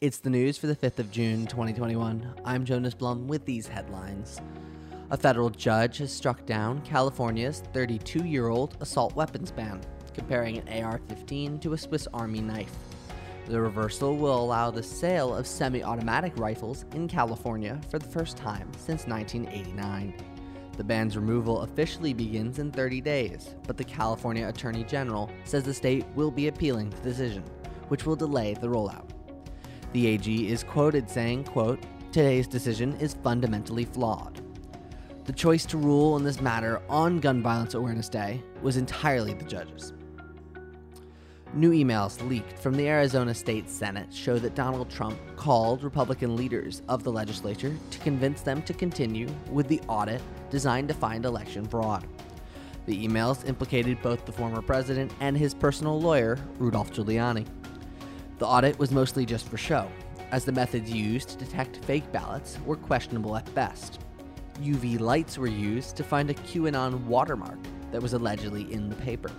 It's the news for the 5th of June 2021. I'm Jonas Blum with these headlines. A federal judge has struck down California's 32 year old assault weapons ban, comparing an AR 15 to a Swiss Army knife. The reversal will allow the sale of semi automatic rifles in California for the first time since 1989. The ban's removal officially begins in 30 days, but the California Attorney General says the state will be appealing the decision, which will delay the rollout. The AG is quoted saying, quote, Today's decision is fundamentally flawed. The choice to rule in this matter on Gun Violence Awareness Day was entirely the judge's. New emails leaked from the Arizona State Senate show that Donald Trump called Republican leaders of the legislature to convince them to continue with the audit designed to find election fraud. The emails implicated both the former president and his personal lawyer, Rudolph Giuliani. The audit was mostly just for show, as the methods used to detect fake ballots were questionable at best. UV lights were used to find a QAnon watermark that was allegedly in the paper.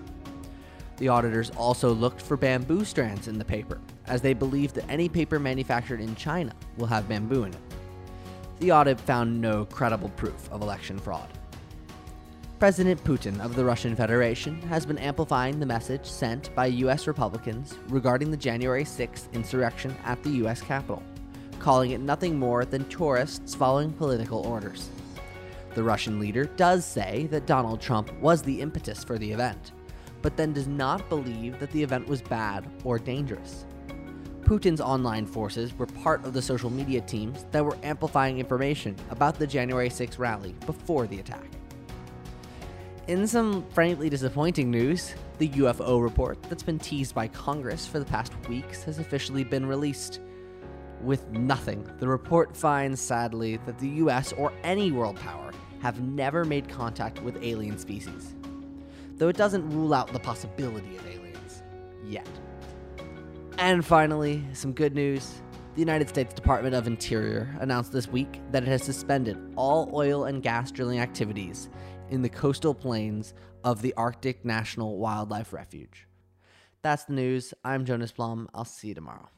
The auditors also looked for bamboo strands in the paper, as they believed that any paper manufactured in China will have bamboo in it. The audit found no credible proof of election fraud. President Putin of the Russian Federation has been amplifying the message sent by U.S. Republicans regarding the January 6th insurrection at the U.S. Capitol, calling it nothing more than tourists following political orders. The Russian leader does say that Donald Trump was the impetus for the event, but then does not believe that the event was bad or dangerous. Putin's online forces were part of the social media teams that were amplifying information about the January 6 rally before the attack. In some frankly disappointing news, the UFO report that's been teased by Congress for the past weeks has officially been released. With nothing, the report finds sadly that the US or any world power have never made contact with alien species. Though it doesn't rule out the possibility of aliens. Yet. And finally, some good news. The United States Department of Interior announced this week that it has suspended all oil and gas drilling activities in the coastal plains of the Arctic National Wildlife Refuge. That's the news. I'm Jonas Blum. I'll see you tomorrow.